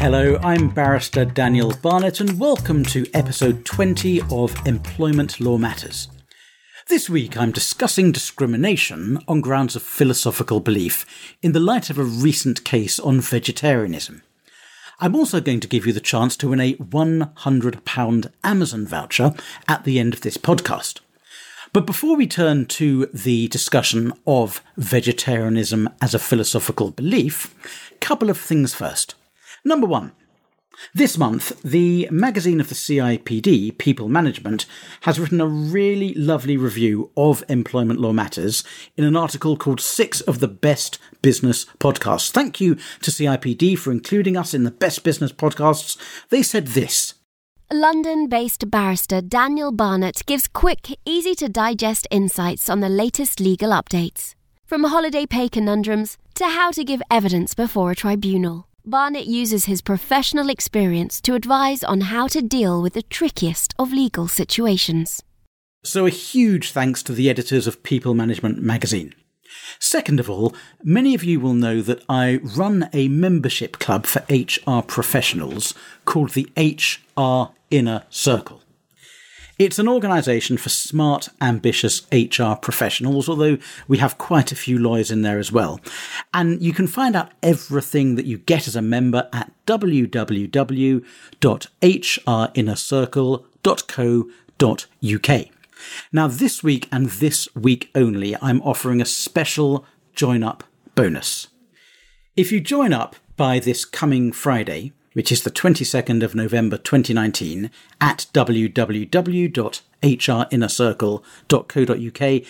Hello, I'm Barrister Daniel Barnett, and welcome to episode 20 of Employment Law Matters. This week I'm discussing discrimination on grounds of philosophical belief in the light of a recent case on vegetarianism. I'm also going to give you the chance to win a £100 Amazon voucher at the end of this podcast. But before we turn to the discussion of vegetarianism as a philosophical belief, couple of things first. Number one, this month, the magazine of the CIPD, People Management, has written a really lovely review of Employment Law Matters in an article called Six of the Best Business Podcasts. Thank you to CIPD for including us in the Best Business Podcasts. They said this. London based barrister Daniel Barnett gives quick, easy to digest insights on the latest legal updates. From holiday pay conundrums to how to give evidence before a tribunal. Barnett uses his professional experience to advise on how to deal with the trickiest of legal situations. So, a huge thanks to the editors of People Management magazine. Second of all, many of you will know that I run a membership club for HR professionals called the HR Inner Circle. It's an organisation for smart, ambitious HR professionals, although we have quite a few lawyers in there as well. And you can find out everything that you get as a member at www.hrinnercircle.co.uk. Now, this week and this week only, I'm offering a special join up bonus. If you join up by this coming Friday, which is the 22nd of November 2019, at www.hrinnercircle.co.uk,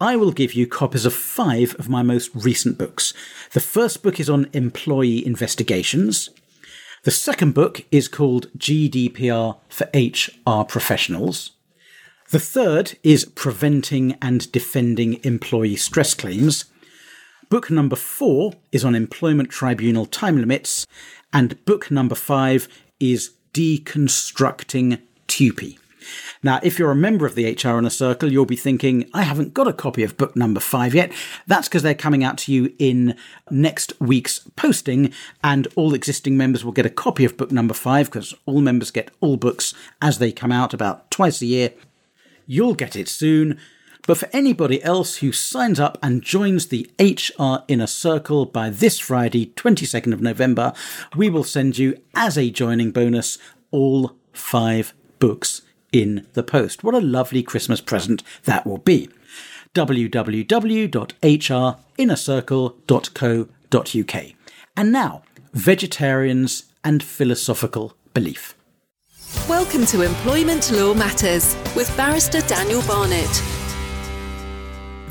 I will give you copies of five of my most recent books. The first book is on employee investigations. The second book is called GDPR for HR Professionals. The third is Preventing and Defending Employee Stress Claims. Book number four is on Employment Tribunal Time Limits. And book number five is Deconstructing TUPE. Now, if you're a member of the HR Inner Circle, you'll be thinking, I haven't got a copy of book number five yet. That's because they're coming out to you in next week's posting, and all existing members will get a copy of book number five because all members get all books as they come out about twice a year. You'll get it soon. But for anybody else who signs up and joins the HR Inner Circle by this Friday, 22nd of November, we will send you, as a joining bonus, all five books in the post. What a lovely Christmas present that will be. www.hrinnercircle.co.uk. And now, vegetarians and philosophical belief. Welcome to Employment Law Matters with Barrister Daniel Barnett.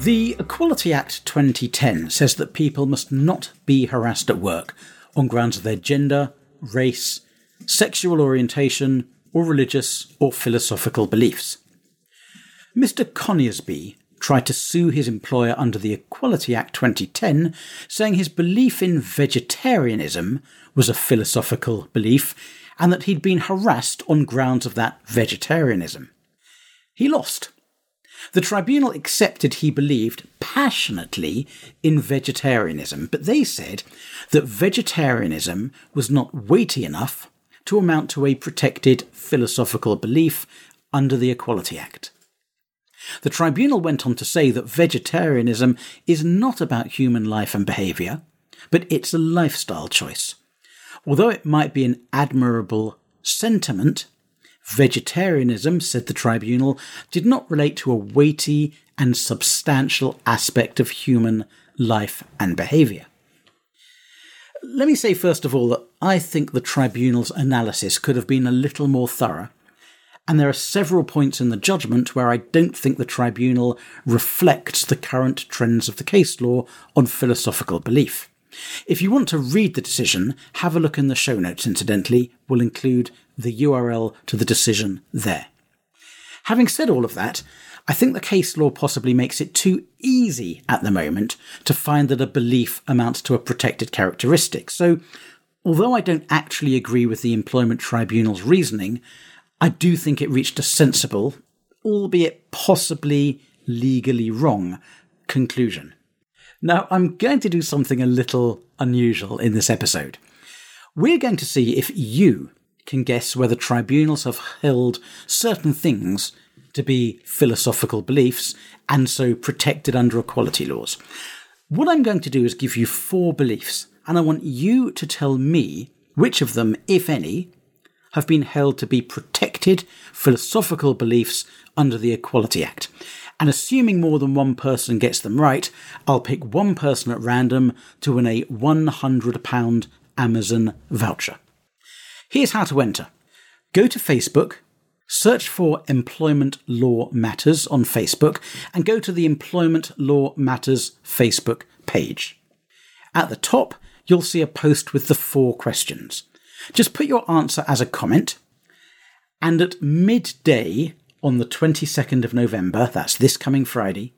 The Equality Act 2010 says that people must not be harassed at work on grounds of their gender, race, sexual orientation, or religious or philosophical beliefs. Mr. Conisbee tried to sue his employer under the Equality Act 2010, saying his belief in vegetarianism was a philosophical belief and that he'd been harassed on grounds of that vegetarianism. He lost. The tribunal accepted he believed passionately in vegetarianism, but they said that vegetarianism was not weighty enough to amount to a protected philosophical belief under the Equality Act. The tribunal went on to say that vegetarianism is not about human life and behaviour, but it's a lifestyle choice. Although it might be an admirable sentiment, vegetarianism, said the tribunal, did not relate to a weighty and substantial aspect of human life and behaviour. Let me say first of all that I think the tribunal's analysis could have been a little more thorough, and there are several points in the judgment where I don't think the tribunal reflects the current trends of the case law on philosophical belief. If you want to read the decision, have a look in the show notes, incidentally. We'll include the URL to the decision there. Having said all of that, I think the case law possibly makes it too easy at the moment to find that a belief amounts to a protected characteristic. So, although I don't actually agree with the Employment Tribunal's reasoning, I do think it reached a sensible, albeit possibly legally wrong, conclusion. Now, I'm going to do something a little unusual in this episode. We're going to see if you can guess whether tribunals have held certain things to be philosophical beliefs and so protected under equality laws. What I'm going to do is give you four beliefs, and I want you to tell me which of them, if any, have been held to be protected philosophical beliefs under the Equality Act. And assuming more than one person gets them right, I'll pick one person at random to win a £100 Amazon voucher. Here's how to enter go to Facebook, search for Employment Law Matters on Facebook, and go to the Employment Law Matters Facebook page. At the top, you'll see a post with the four questions. Just put your answer as a comment, and at midday on the 22nd of November, that's this coming Friday,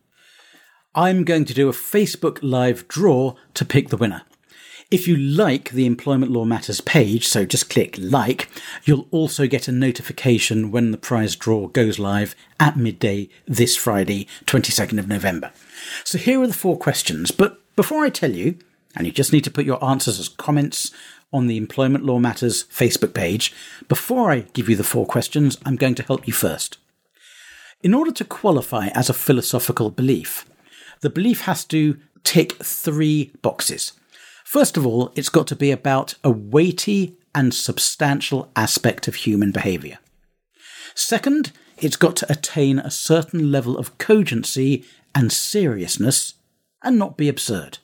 I'm going to do a Facebook Live draw to pick the winner. If you like the Employment Law Matters page, so just click like, you'll also get a notification when the prize draw goes live at midday this Friday, 22nd of November. So here are the four questions, but before I tell you, and you just need to put your answers as comments on the Employment Law Matters Facebook page, before I give you the four questions, I'm going to help you first. In order to qualify as a philosophical belief, the belief has to tick three boxes. First of all, it's got to be about a weighty and substantial aspect of human behaviour. Second, it's got to attain a certain level of cogency and seriousness and not be absurd.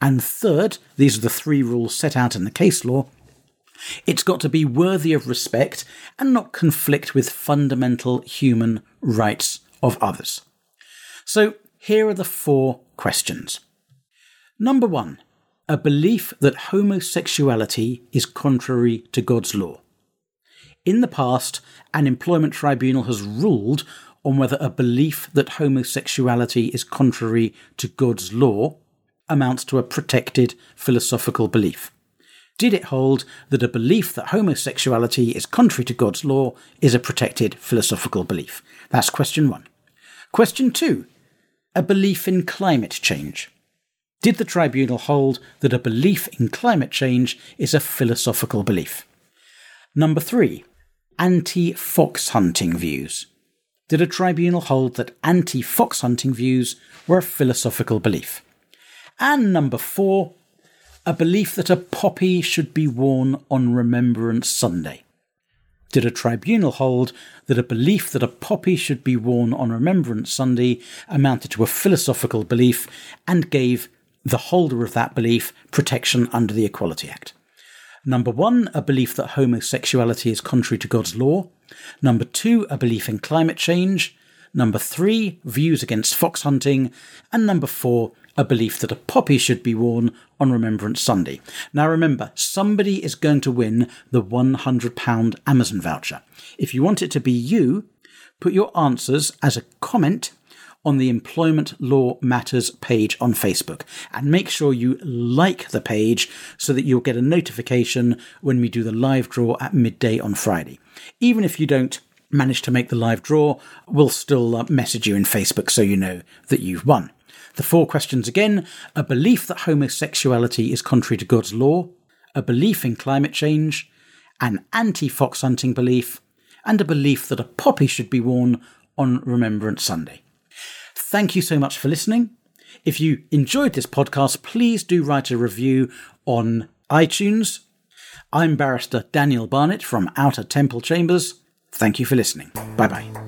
And third, these are the three rules set out in the case law, it's got to be worthy of respect and not conflict with fundamental human rights of others. So here are the four questions. Number one, a belief that homosexuality is contrary to God's law. In the past, an employment tribunal has ruled on whether a belief that homosexuality is contrary to God's law amounts to a protected philosophical belief. Did it hold that a belief that homosexuality is contrary to God's law is a protected philosophical belief? That's question one. Question two a belief in climate change. Did the tribunal hold that a belief in climate change is a philosophical belief? Number three, anti fox hunting views. Did a tribunal hold that anti fox hunting views were a philosophical belief? And number four, a belief that a poppy should be worn on Remembrance Sunday. Did a tribunal hold that a belief that a poppy should be worn on Remembrance Sunday amounted to a philosophical belief and gave the holder of that belief protection under the Equality Act? Number one, a belief that homosexuality is contrary to God's law. Number two, a belief in climate change. Number three, views against fox hunting. And number four, a belief that a poppy should be worn on Remembrance Sunday. Now remember, somebody is going to win the £100 Amazon voucher. If you want it to be you, put your answers as a comment on the Employment Law Matters page on Facebook. And make sure you like the page so that you'll get a notification when we do the live draw at midday on Friday. Even if you don't manage to make the live draw, we'll still uh, message you in Facebook so you know that you've won. The four questions again a belief that homosexuality is contrary to God's law, a belief in climate change, an anti fox hunting belief, and a belief that a poppy should be worn on Remembrance Sunday. Thank you so much for listening. If you enjoyed this podcast, please do write a review on iTunes. I'm barrister Daniel Barnett from Outer Temple Chambers. Thank you for listening. Bye bye.